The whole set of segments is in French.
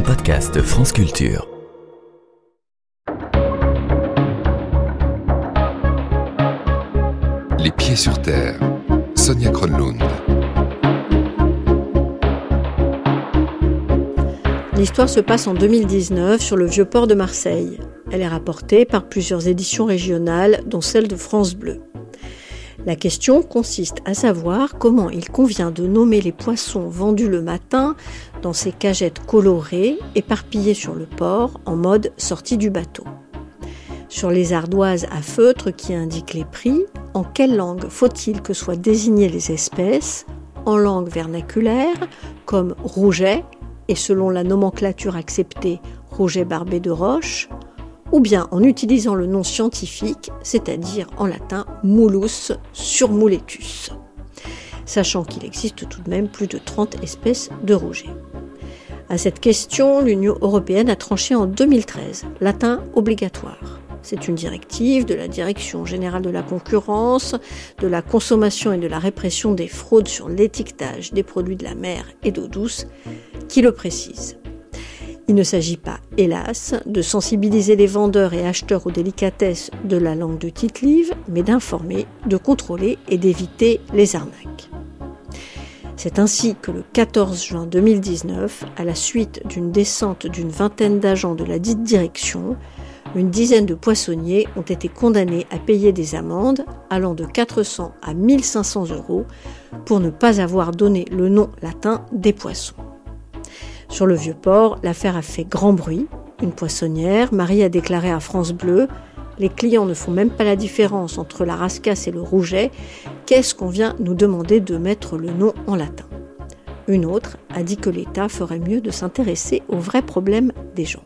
un podcast France Culture. Les pieds sur terre. Sonia Kronlund. L'histoire se passe en 2019 sur le vieux port de Marseille. Elle est rapportée par plusieurs éditions régionales, dont celle de France Bleu. La question consiste à savoir comment il convient de nommer les poissons vendus le matin dans ces cagettes colorées éparpillées sur le port en mode sortie du bateau. Sur les ardoises à feutre qui indiquent les prix, en quelle langue faut-il que soient désignées les espèces En langue vernaculaire, comme rouget, et selon la nomenclature acceptée, rouget barbé de roche, ou bien en utilisant le nom scientifique, c'est-à-dire en latin Mulus surmuletus, sachant qu'il existe tout de même plus de 30 espèces de rouget. À cette question, l'Union européenne a tranché en 2013, latin obligatoire. C'est une directive de la Direction générale de la concurrence, de la consommation et de la répression des fraudes sur l'étiquetage des produits de la mer et d'eau douce qui le précise. Il ne s'agit pas, hélas, de sensibiliser les vendeurs et acheteurs aux délicatesses de la langue de Tite-Live, mais d'informer, de contrôler et d'éviter les arnaques. C'est ainsi que le 14 juin 2019, à la suite d'une descente d'une vingtaine d'agents de la dite direction, une dizaine de poissonniers ont été condamnés à payer des amendes allant de 400 à 1500 euros pour ne pas avoir donné le nom latin des poissons. Sur le vieux port, l'affaire a fait grand bruit. Une poissonnière, Marie a déclaré à France Bleu Les clients ne font même pas la différence entre la rascasse et le rouget. Qu'est-ce qu'on vient nous demander de mettre le nom en latin? Une autre a dit que l'État ferait mieux de s'intéresser aux vrais problèmes des gens.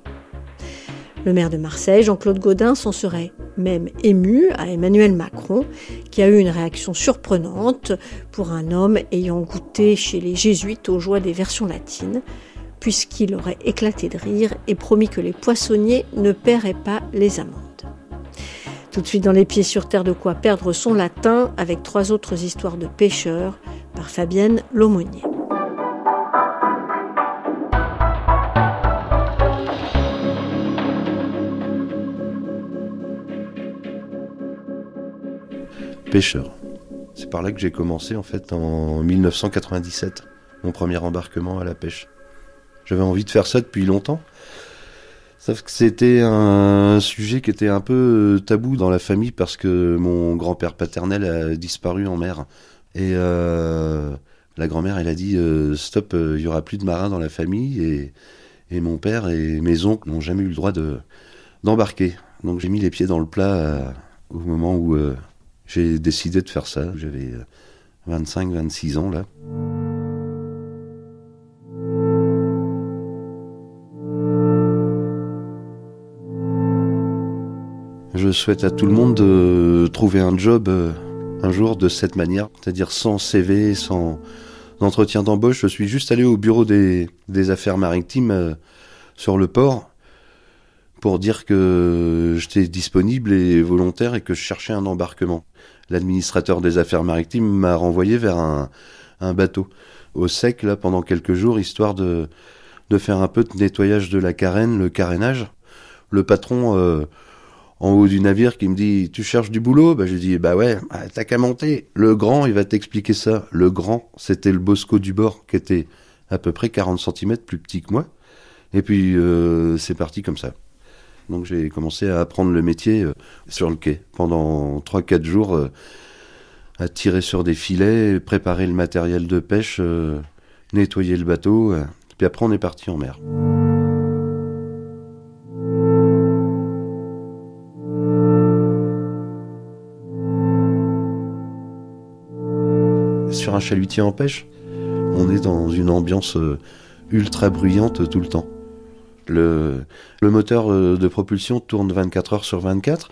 Le maire de Marseille, Jean-Claude Gaudin, s'en serait même ému à Emmanuel Macron, qui a eu une réaction surprenante pour un homme ayant goûté chez les jésuites aux joies des versions latines puisqu'il aurait éclaté de rire et promis que les poissonniers ne paieraient pas les amendes. Tout de suite dans les pieds sur terre de quoi perdre son latin avec trois autres histoires de pêcheurs par Fabienne Lomonier. Pêcheur. C'est par là que j'ai commencé en fait en 1997, mon premier embarquement à la pêche. J'avais envie de faire ça depuis longtemps. Sauf que c'était un sujet qui était un peu tabou dans la famille parce que mon grand-père paternel a disparu en mer. Et euh, la grand-mère, elle a dit euh, stop, il y aura plus de marins dans la famille. Et, et mon père et mes oncles n'ont jamais eu le droit de d'embarquer. Donc j'ai mis les pieds dans le plat euh, au moment où j'ai décidé de faire ça. J'avais 25-26 ans là. Je souhaite à tout le monde de trouver un job euh, un jour de cette manière, c'est-à-dire sans CV, sans entretien d'embauche. Je suis juste allé au bureau des, affaires maritimes euh, sur le port pour dire que j'étais disponible et volontaire et que je cherchais un embarquement. L'administrateur des affaires maritimes m'a renvoyé vers un, bateau au sec là pendant quelques jours histoire de, faire un peu de nettoyage de la carène, le carénage. Le patron euh, en haut du navire qui me dit tu cherches du boulot? Bah je dis bah ouais bah, t'as qu'à monter. Le grand il va t'expliquer ça. Le grand c'était le Bosco du bord qui était à peu près 40 cm plus petit que moi. Et puis euh, c'est parti comme ça. Donc j'ai commencé à apprendre le métier euh, sur le quai pendant 3-4 jours euh, à tirer sur des filets préparer le matériel de pêche nettoyer le bateau puis après on est parti en mer sur un chalutier en pêche, on est dans une ambiance euh, ultra bruyante tout le temps. Le, moteur euh, de propulsion tourne 24 heures sur 24,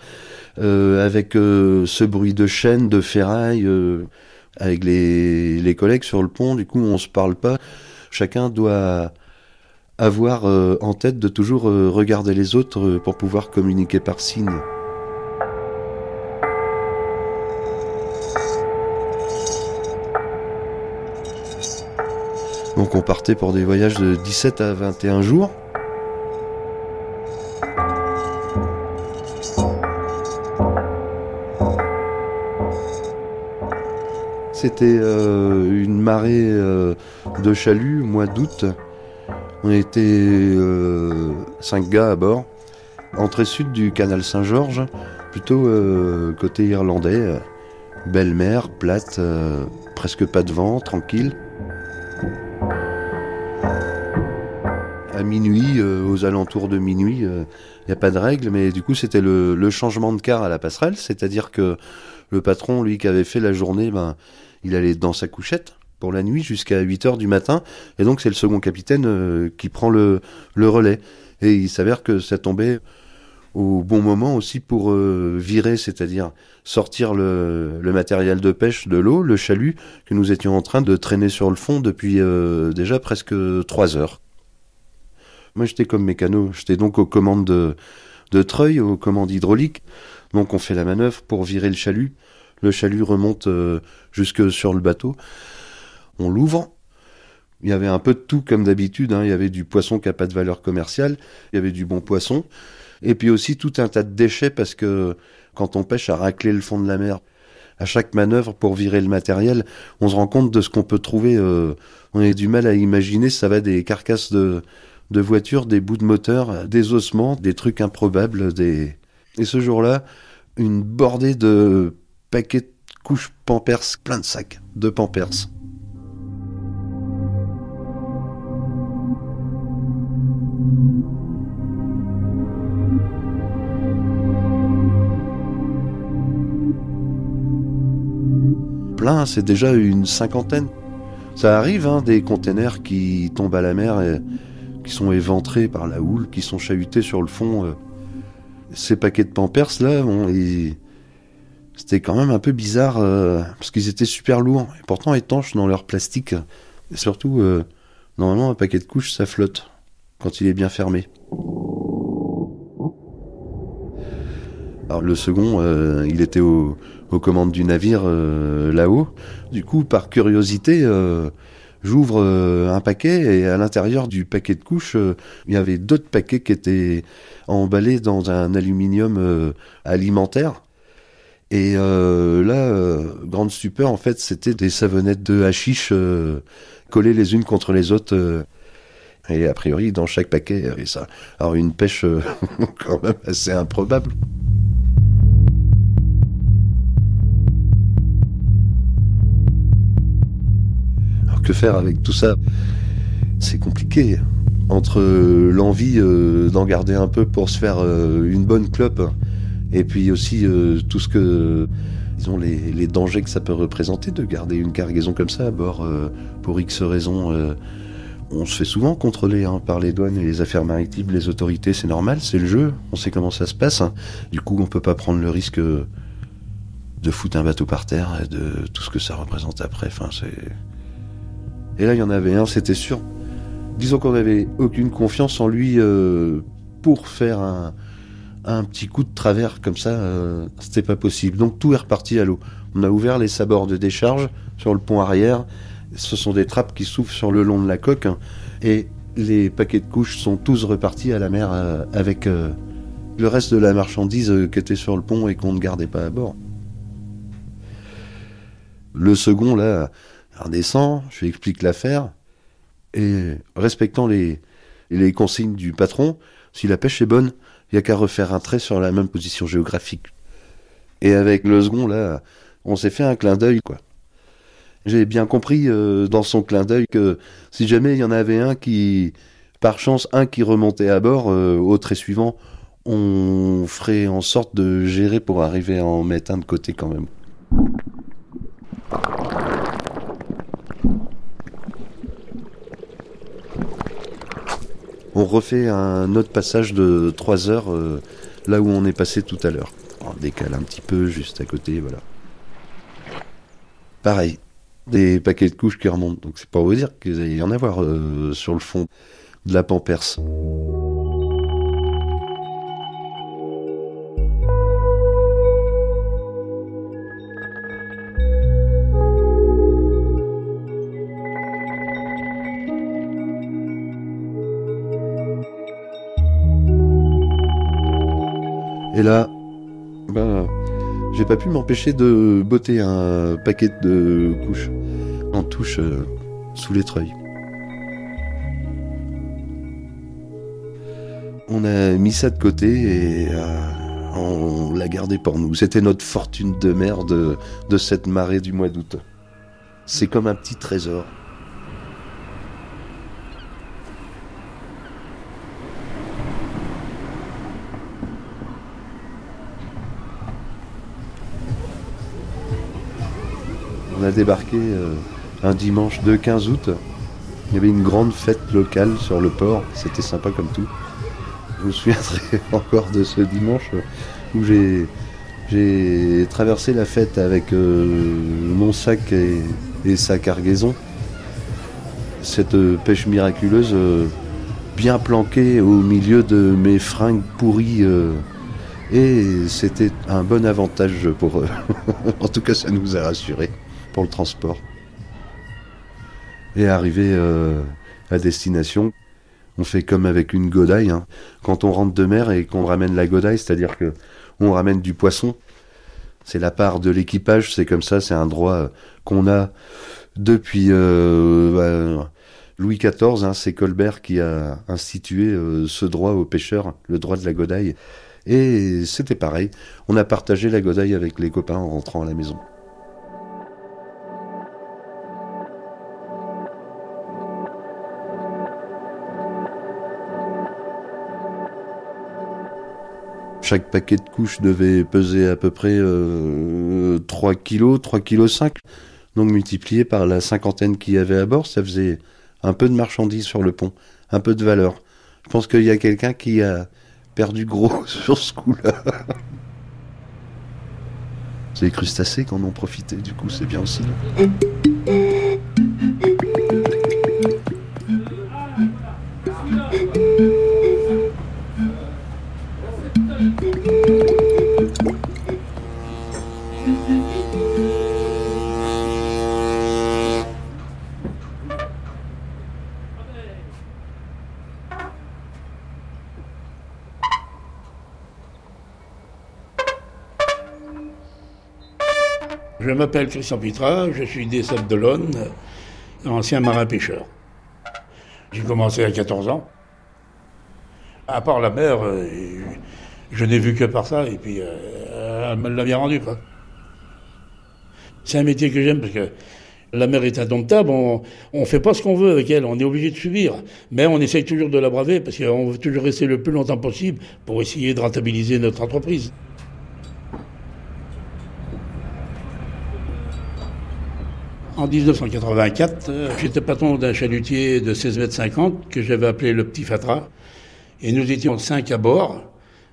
euh, avec ce bruit de chaîne, de ferraille, avec les, collègues sur le pont, du coup on se parle pas. Chacun doit avoir en tête de toujours regarder les autres pour pouvoir communiquer par signe. Donc on partait pour des voyages de 17 à 21 jours. C'était euh, une marée euh, de chaluts au mois d'août. On était euh, cinq gars à bord. Entrée sud du canal Saint-Georges, plutôt euh, côté irlandais. Belle mer, plate, presque pas de vent, tranquille. À minuit, aux alentours de minuit, il n'y a pas de règle, mais du coup c'était le, changement de quart à la passerelle, c'est-à-dire que le patron, lui, qui avait fait la journée, ben, il allait dans sa couchette pour la nuit jusqu'à 8 heures du matin. Et donc, c'est le second capitaine euh, qui prend le, relais. Et il s'avère que ça tombait au bon moment aussi pour euh, virer, c'est-à-dire sortir le, matériel de pêche de l'eau, le chalut, que nous étions en train de traîner sur le fond depuis euh, déjà presque 3 heures. Moi, j'étais comme mécano. J'étais donc aux commandes de, de treuil, aux commandes hydrauliques. Donc, on fait la manœuvre pour virer le chalut. Le chalut remonte euh, jusque sur le bateau. On l'ouvre. Il y avait un peu de tout comme d'habitude. Hein. Il y avait du poisson qui n'a pas de valeur commerciale. Il y avait du bon poisson. Et puis aussi tout un tas de déchets parce que quand on pêche à racler le fond de la mer, à chaque manœuvre pour virer le matériel, on se rend compte de ce qu'on peut trouver. Euh, on a du mal à imaginer. Ça va des carcasses de, de voitures, des bouts de moteur, des ossements, des trucs improbables. Des... Et ce jour-là, une bordée de paquet de couches Pampers, plein de sacs de Pampers. Plein, c'est déjà une cinquantaine. Ça arrive, hein, des containers qui tombent à la mer qui sont éventrés par la houle, qui sont chahutés sur le fond. Euh. Ces paquets de Pampers, là, c'était quand même un peu bizarre euh, parce qu'ils étaient super lourds et pourtant étanches dans leur plastique. Et surtout, euh, normalement, un paquet de couches, ça flotte quand il est bien fermé. Alors le second, il était aux commandes du navire là-haut. Du coup, par curiosité, j'ouvre un paquet et à l'intérieur du paquet de couches, il y avait d'autres paquets qui étaient emballés dans un aluminium alimentaire et euh, là, euh, grande stupeur, en fait, c'était des savonnettes de hashish euh, collées les unes contre les autres. et a priori, dans chaque paquet, il y ça. Alors, une pêche quand même assez improbable. Que faire avec tout ça? C'est compliqué. Entre l'envie d'en garder un peu pour se faire une bonne clope et puis aussi euh, tout ce que disons les, dangers que ça peut représenter de garder une cargaison comme ça à bord euh, pour X raisons. Euh, on se fait souvent contrôler hein, par les douanes et les affaires maritimes, les autorités, c'est normal, c'est le jeu, on sait comment ça se passe. Du coup, on peut pas prendre le risque de foutre un bateau par terre et de tout ce que ça représente après. Enfin, c'est... Et là, il y en avait un, c'était sûr. Disons qu'on n'avait aucune confiance en lui pour faire un, un petit coup de travers comme ça, euh, c'était pas possible. Donc tout est reparti à l'eau. On a ouvert les sabords de décharge sur le pont arrière. Ce sont des trappes qui s'ouvrent sur le long de la coque. Hein. et les paquets de couches sont tous repartis à la mer euh, avec euh, le reste de la marchandise qui était sur le pont et qu'on ne gardait pas à bord. Le second, là, redescend, je lui explique l'affaire. Et respectant les, les consignes du patron, si la pêche est bonne, il n'y a qu'à refaire un trait sur la même position géographique. Et avec le second, là, on s'est fait un clin d'œil, quoi. J'ai bien compris euh, dans son clin d'œil que si jamais il y en avait un qui, par chance, un qui remontait à bord, euh, au trait suivant, on ferait en sorte de gérer pour arriver à en mettre un de côté quand même. On refait un autre passage de 3 heures euh, là où on est passé tout à l'heure. On décale un petit peu juste à côté, voilà. Pareil, des paquets de couches qui remontent. Donc c'est pour vous dire qu'il y en avoir euh, sur le fond de la Pamperse. Et là, ben, J'ai pas pu m'empêcher de botter un paquet de couches en touche euh, sous les treuils. On a mis ça de côté et euh, on l'a gardé pour nous. C'était notre fortune de mer de, de cette marée du mois d'août. C'est comme un petit trésor. On a débarqué euh, un dimanche de 15 août. Il y avait une grande fête locale sur le port. C'était sympa comme tout. Je me souviendrai encore de ce dimanche où j'ai traversé la fête avec euh, mon sac et, sa cargaison. Cette euh, pêche miraculeuse bien planquée au milieu de mes fringues pourries. et c'était un bon avantage pour eux. en tout cas, ça nous a rassurés pour le transport. Et arrivé euh, à destination, on fait comme avec une godaille. hein. Quand on rentre de mer et qu'on ramène la godaille, c'est-à-dire que on ramène du poisson, c'est la part de l'équipage, c'est comme ça, c'est un droit euh, qu'on a depuis euh, bah, Louis XIV. hein, c'est Colbert qui a institué ce droit aux pêcheurs, le droit de la godaille. Et c'était pareil, on a partagé la godaille avec les copains en rentrant à la maison. Chaque paquet de couches devait peser à peu près euh, 3 kilos, 3 kilos 5. Donc multiplié par la cinquantaine qu'il y avait à bord, ça faisait un peu de marchandises sur le pont, un peu de valeur. Je pense qu'il y a quelqu'un qui a perdu gros sur ce coup-là. C'est les crustacés qui en ont profité, du coup c'est bien aussi. Je m'appelle Christian Pitra, je suis des Sables d'Olonne, ancien marin-pêcheur. J'ai commencé à 14 ans. À part la mer, euh, je n'ai vu que par ça, et puis euh, elle me l'a bien rendu. C'est un métier que j'aime parce que la mer est indomptable, on ne fait pas ce qu'on veut avec elle, on est obligé de subir. Mais on essaye toujours de la braver parce qu'on veut toujours rester le plus longtemps possible pour essayer de rentabiliser notre entreprise. En 1984, euh, j'étais patron d'un chalutier de 16 mètres 50 que j'avais appelé le Petit Fatra. Et nous étions cinq à bord,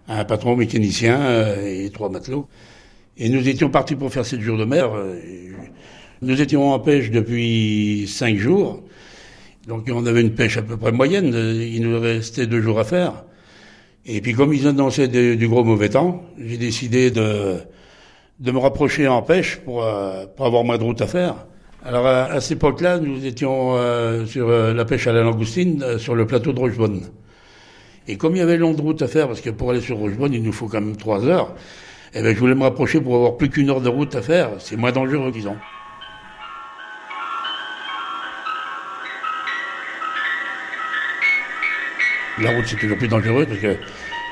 un patron mécanicien euh, et trois matelots. Et nous étions partis pour faire sept jours de mer. euh, Nous étions en pêche depuis cinq jours. Donc on avait une pêche à peu près moyenne. Il nous restait deux jours à faire. Et puis comme ils annonçaient de- du gros mauvais temps, j'ai décidé de, de me rapprocher en pêche pour, pour avoir moins de route à faire. Alors à, à cette époque-là, nous étions euh, sur euh, la pêche à la langoustine euh, sur le plateau de Rochebonne. Et comme il y avait long de route à faire, parce que pour aller sur Rochebonne, il nous faut quand même trois heures, eh ben, je voulais me rapprocher pour avoir plus qu'une heure de route à faire. C'est moins dangereux, disons. La route, c'est toujours plus dangereux parce que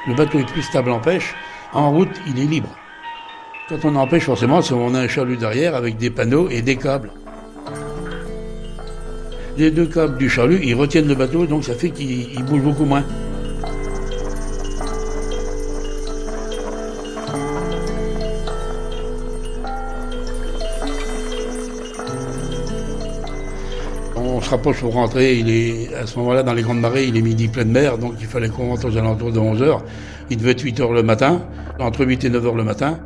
le bateau est plus stable en pêche. En route, il est libre. Quand on empêche, forcément, c'est on a un chalut derrière avec des panneaux et des câbles. Les deux câbles du chalut, ils retiennent le bateau, donc ça fait qu'il il bouge beaucoup moins. On se rapproche pour rentrer, il est, à ce moment-là, dans les grandes marées, il est midi pleine mer, donc il fallait qu'on rentre aux alentours de 11 heures. Il devait être 8 heures le matin, entre 8 et 9 heures le matin.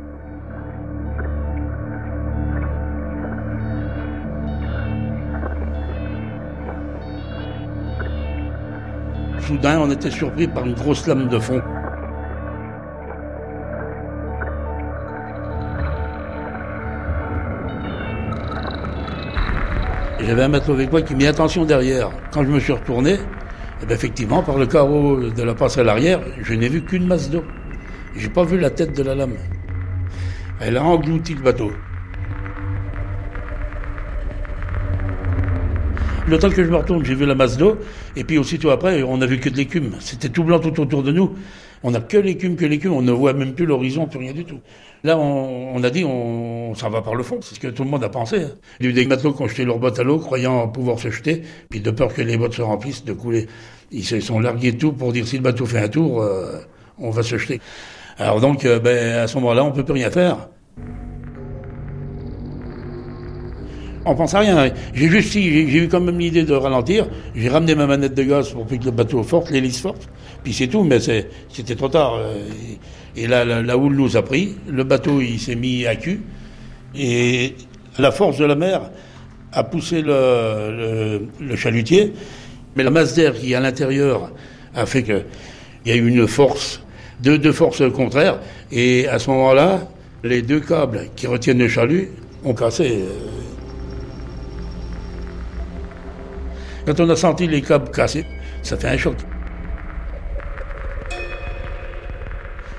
Soudain, on était surpris par une grosse lame de fond. J'avais un matelot avec moi qui mit attention derrière. Quand je me suis retourné, eh ben, effectivement, par le carreau de la passerelle arrière, je n'ai vu qu'une masse d'eau. J'ai pas vu la tête de la lame. Elle a englouti le bateau. Le temps que je me retourne, j'ai vu la masse d'eau, et puis aussitôt après, on n'a vu que de l'écume. C'était tout blanc tout autour de nous. On n'a que l'écume, que l'écume, on ne voit même plus l'horizon, plus rien du tout. Là, on, a dit, on, ça va par le fond, c'est ce que tout le monde a pensé. Hein. Il y a eu des matelots qui ont jeté leurs bottes à l'eau, croyant pouvoir se jeter, puis de peur que les bottes se remplissent, de couler. Ils se sont largués tout pour dire si le bateau fait un tour, euh, on va se jeter. Alors donc, euh, ben, à ce moment-là, on peut plus rien faire. On pense à rien. J'ai juste, j'ai eu quand même l'idée de ralentir. J'ai ramené ma manette de gaz pour que le bateau forte, l'hélice forte. Puis c'est tout, mais c'était trop tard. Et là, la, houle nous a pris. Le bateau, il s'est mis à cul. Et la force de la mer a poussé le, chalutier. Mais la masse d'air qui est à l'intérieur a fait qu'il y a eu une force, deux, deux forces contraires. Et à ce moment-là, les deux câbles qui retiennent le chalut ont cassé. Quand on a senti les câbles cassés, ça fait un choc.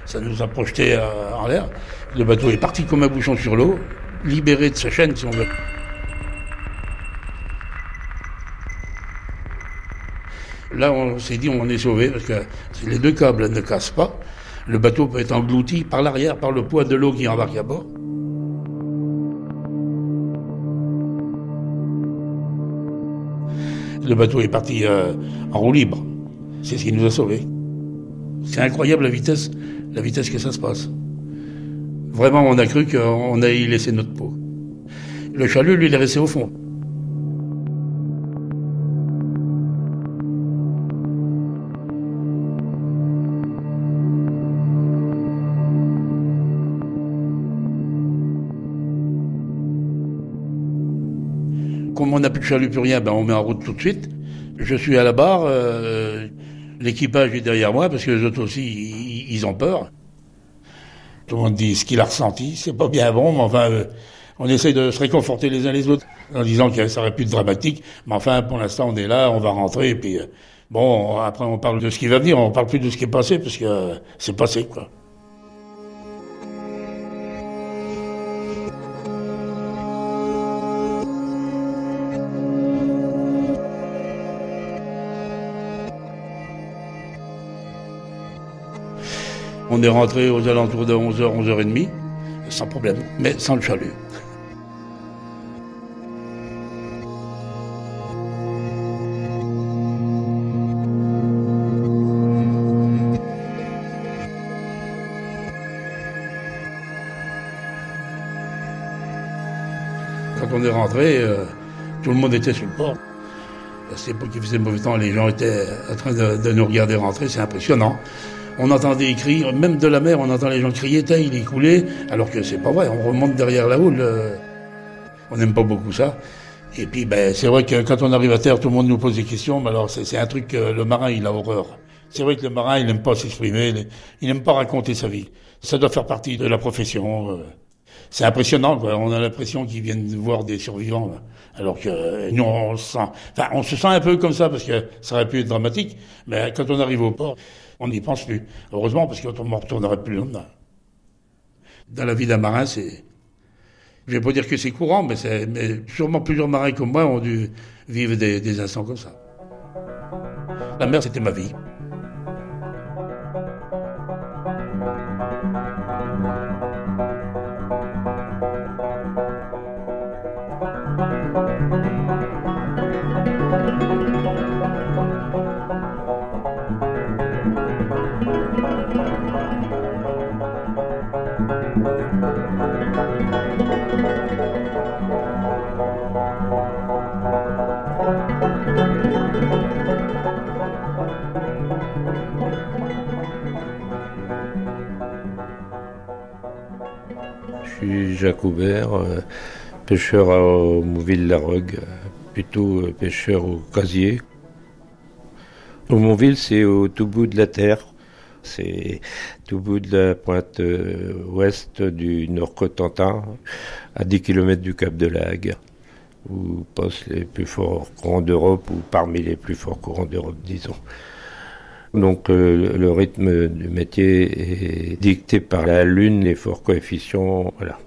Ça nous a projeté euh, en l'air. Le bateau est parti comme un bouchon sur l'eau, libéré de sa chaîne, si on veut. Là, on s'est dit, on est sauvé, parce que si les deux câbles ne cassent pas, le bateau peut être englouti par l'arrière, par le poids de l'eau qui embarque à bord. Le bateau est parti euh, en roue libre. C'est ce qui nous a sauvés. C'est incroyable la vitesse, la vitesse que ça se passe. Vraiment, on a cru qu'on allait y laisser notre peau. Le chalut, lui, il est resté au fond. Comme on n'a plus de chalut, plus rien, ben on met en route tout de suite. Je suis à la barre, euh, l'équipage est derrière moi parce que les autres aussi, ils, ont peur. Tout le monde dit ce qu'il a ressenti, c'est pas bien bon, mais enfin, euh, on essaye de se réconforter les uns les autres en disant que ça aurait pu être dramatique. Mais enfin, pour l'instant, on est là, on va rentrer, et puis euh, bon, après on parle de ce qui va venir, on parle plus de ce qui est passé parce que c'est passé, quoi. On est rentré aux alentours de 11h, 11h30, sans problème, mais sans le chalut. Quand on est rentré, euh, tout le monde était sur le port. C'est pas qu'il faisait mauvais temps, les gens étaient en train de nous regarder rentrer, c'est impressionnant on entend des cris, même de la mer, on entend les gens crier, il est coulé, alors que c'est pas vrai, on remonte derrière la houle. Euh, on n'aime pas beaucoup ça. Et puis, ben, c'est vrai que quand on arrive à terre, tout le monde nous pose des questions, mais alors c'est un truc que le marin, il a horreur. C'est vrai que le marin, il n'aime pas s'exprimer, il n'aime pas raconter sa vie. Ça doit faire partie de la profession. Euh. C'est impressionnant. On a l'impression qu'ils viennent voir des survivants, alors que nous, on se sent, enfin, on se sent un peu comme ça parce que ça aurait pu être dramatique, mais quand on arrive au port, on n'y pense plus. Heureusement, parce qu'on ne retournerait plus longtemps. Dans la vie d'un marin, c'est. Je ne vais pas dire que c'est courant, mais, sûrement plusieurs marins comme moi ont dû vivre des instants comme ça. La mer, c'était ma vie. Jacques Aubert, euh, pêcheur à Mouville-la-Rogue, plutôt euh, pêcheur au casier. Mouville, c'est au tout bout de la terre. C'est tout bout de la pointe euh, ouest du Nord-Cotentin, à 10 km du Cap de la Hague, où passent les plus forts courants d'Europe, ou parmi les plus forts courants d'Europe, disons. Donc le rythme du métier est dicté par la lune, les forts coefficients, voilà.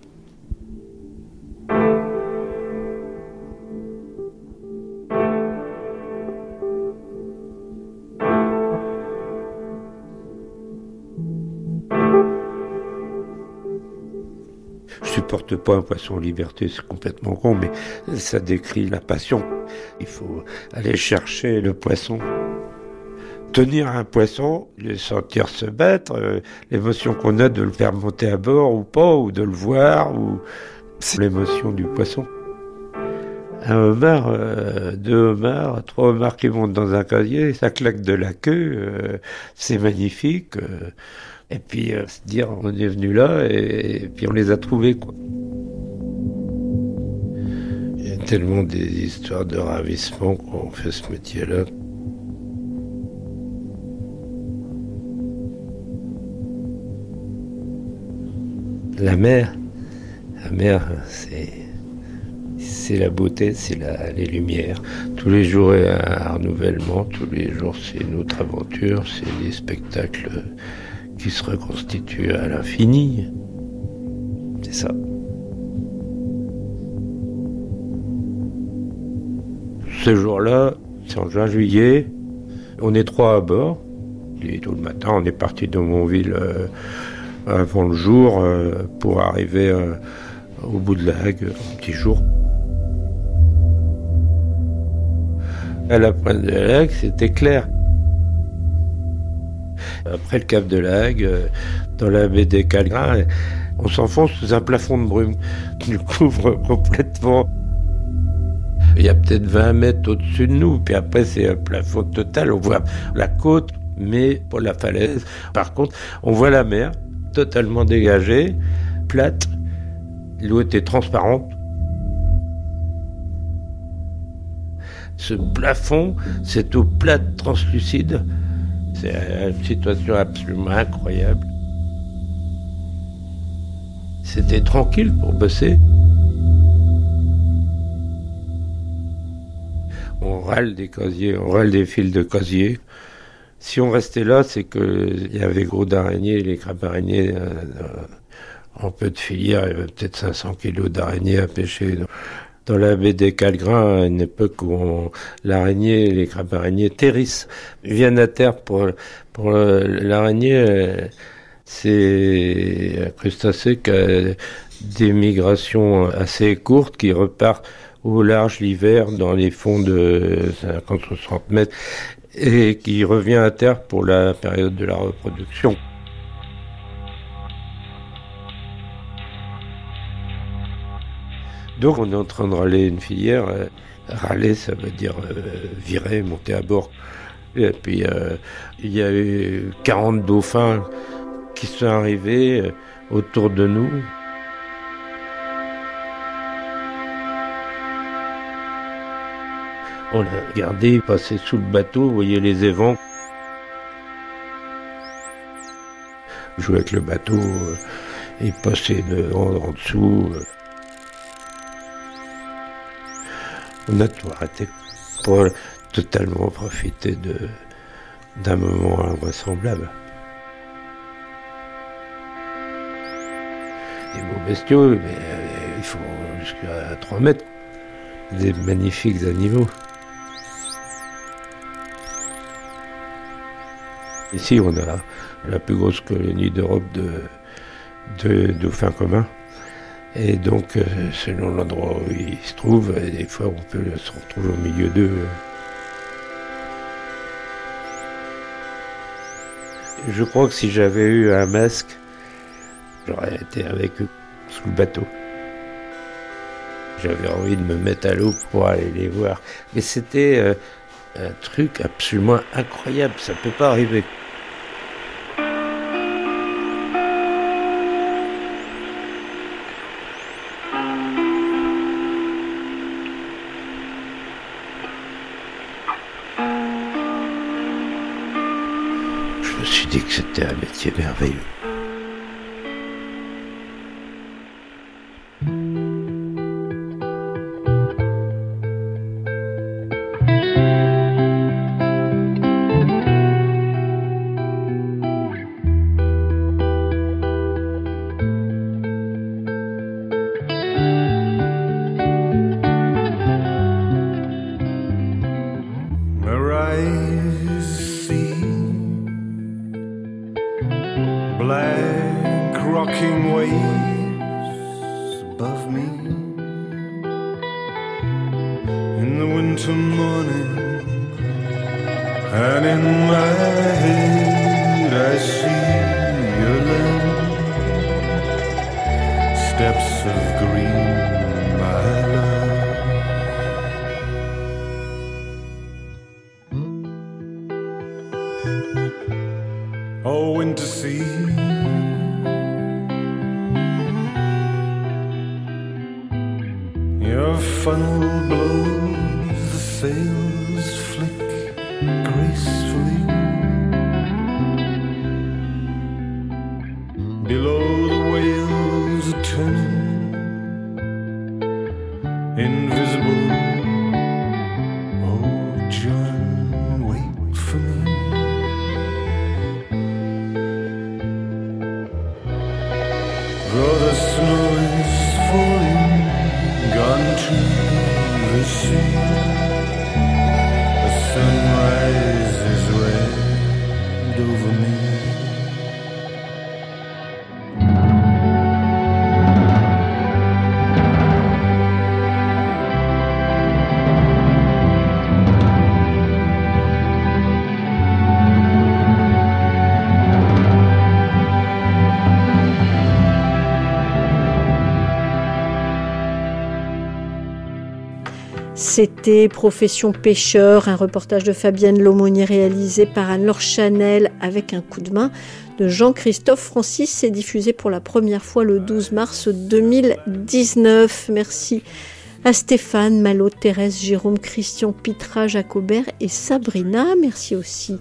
Pas un poisson en liberté, c'est complètement con, mais ça décrit la passion. Il faut aller chercher le poisson. Tenir un poisson, le sentir se battre, euh, l'émotion qu'on a de le faire monter à bord ou pas, ou de le voir, ou c'est l'émotion du poisson. Un homard, euh, deux homards, trois homards qui montent dans un casier, ça claque de la queue, euh, c'est magnifique. Et puis euh, se dire on est venu là et, puis on les a trouvés. Il y a tellement des histoires de ravissement quand on fait ce métier-là. La mer, la mer, c'est c'est la beauté, c'est les lumières. Tous les jours est un renouvellement, tous les jours c'est une autre aventure, c'est des spectacles qui se reconstitue à l'infini. C'est ça. Ce jour-là, c'est en juin-juillet, on est trois à bord. Et tout le matin, on est parti de Montville euh, avant le jour euh, pour arriver euh, au bout de la Hague, un petit jour. À la pointe de la Hague, c'était clair. Après le cap de la Hague, euh, dans la baie des Calgrins, on s'enfonce sous un plafond de brume qui nous couvre complètement. Il y a peut-être 20 mètres au-dessus de nous, puis après c'est un plafond total. On voit la côte, mais pas la falaise. Par contre, on voit la mer totalement dégagée, plate. L'eau était transparente. Ce plafond, cette eau plate translucide, c'est une situation absolument incroyable. C'était tranquille pour bosser. On râle des casiers, on râle des fils de casier. Si on restait là, c'est qu'il y avait gros d'araignées, les crabes araignées, euh, en peu de filière, il y avait peut-être 500 kilos d'araignées à pêcher dans la baie des Calgrins, à une époque où l'araignée, les crabes araignées terrissent, viennent à terre pour, pour l'araignée. C'est un crustacé qui a des migrations assez courtes qui repart au large l'hiver dans les fonds de 50 60 mètres et qui revient à terre pour la période de la reproduction. Donc on est en train de râler une filière. Euh, râler, ça veut dire euh, virer, monter à bord. Et puis euh, il y a eu 40 dauphins qui sont arrivés autour de nous. On l'a regardé passer sous le bateau, vous voyez les évents. Jouer avec le bateau et passer de, en dessous. On a tout arrêté pour totalement profiter d'un moment invraisemblable. Des beaux bestiaux, mais euh, ils font jusqu'à 3 mètres. Des magnifiques animaux. Ici, on a la plus grosse colonie d'Europe de, de dauphins communs. Et donc, euh, selon l'endroit où il se trouve, des fois on peut se retrouver au milieu d'eux. Je crois que si j'avais eu un masque, j'aurais été avec eux sous le bateau. J'avais envie de me mettre à l'eau pour aller les voir. Mais c'était euh, un truc absolument incroyable, ça ne peut pas arriver. C'était un métier merveilleux. In my head I see your land, steps of green, invisible. Profession pêcheur, un reportage de Fabienne Lomonier réalisé par Anne-Laure Chanel avec un coup de main de Jean-Christophe Francis. C'est diffusé pour la première fois le 12 mars 2019. Merci à Stéphane, Malo, Thérèse, Jérôme, Christian, Pitra, Jacobert et Sabrina. Merci aussi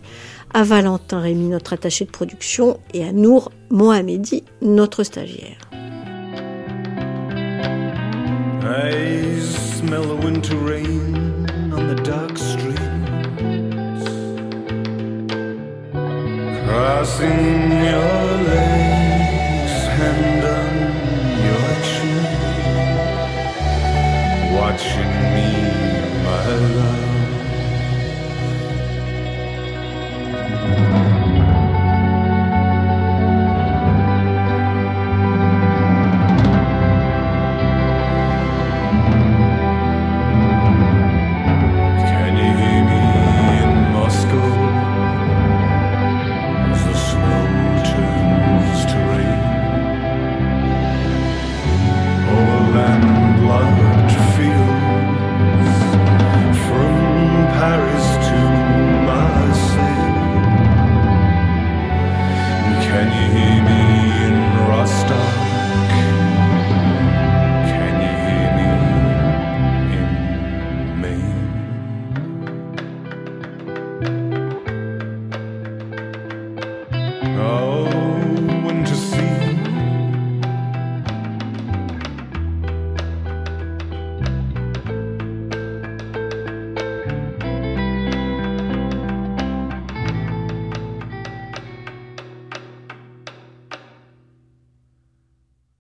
à Valentin Rémy, notre attaché de production, et à Nour Mohamedi, notre stagiaire. I smell the winter rain on the dark streets, crossing your legs and.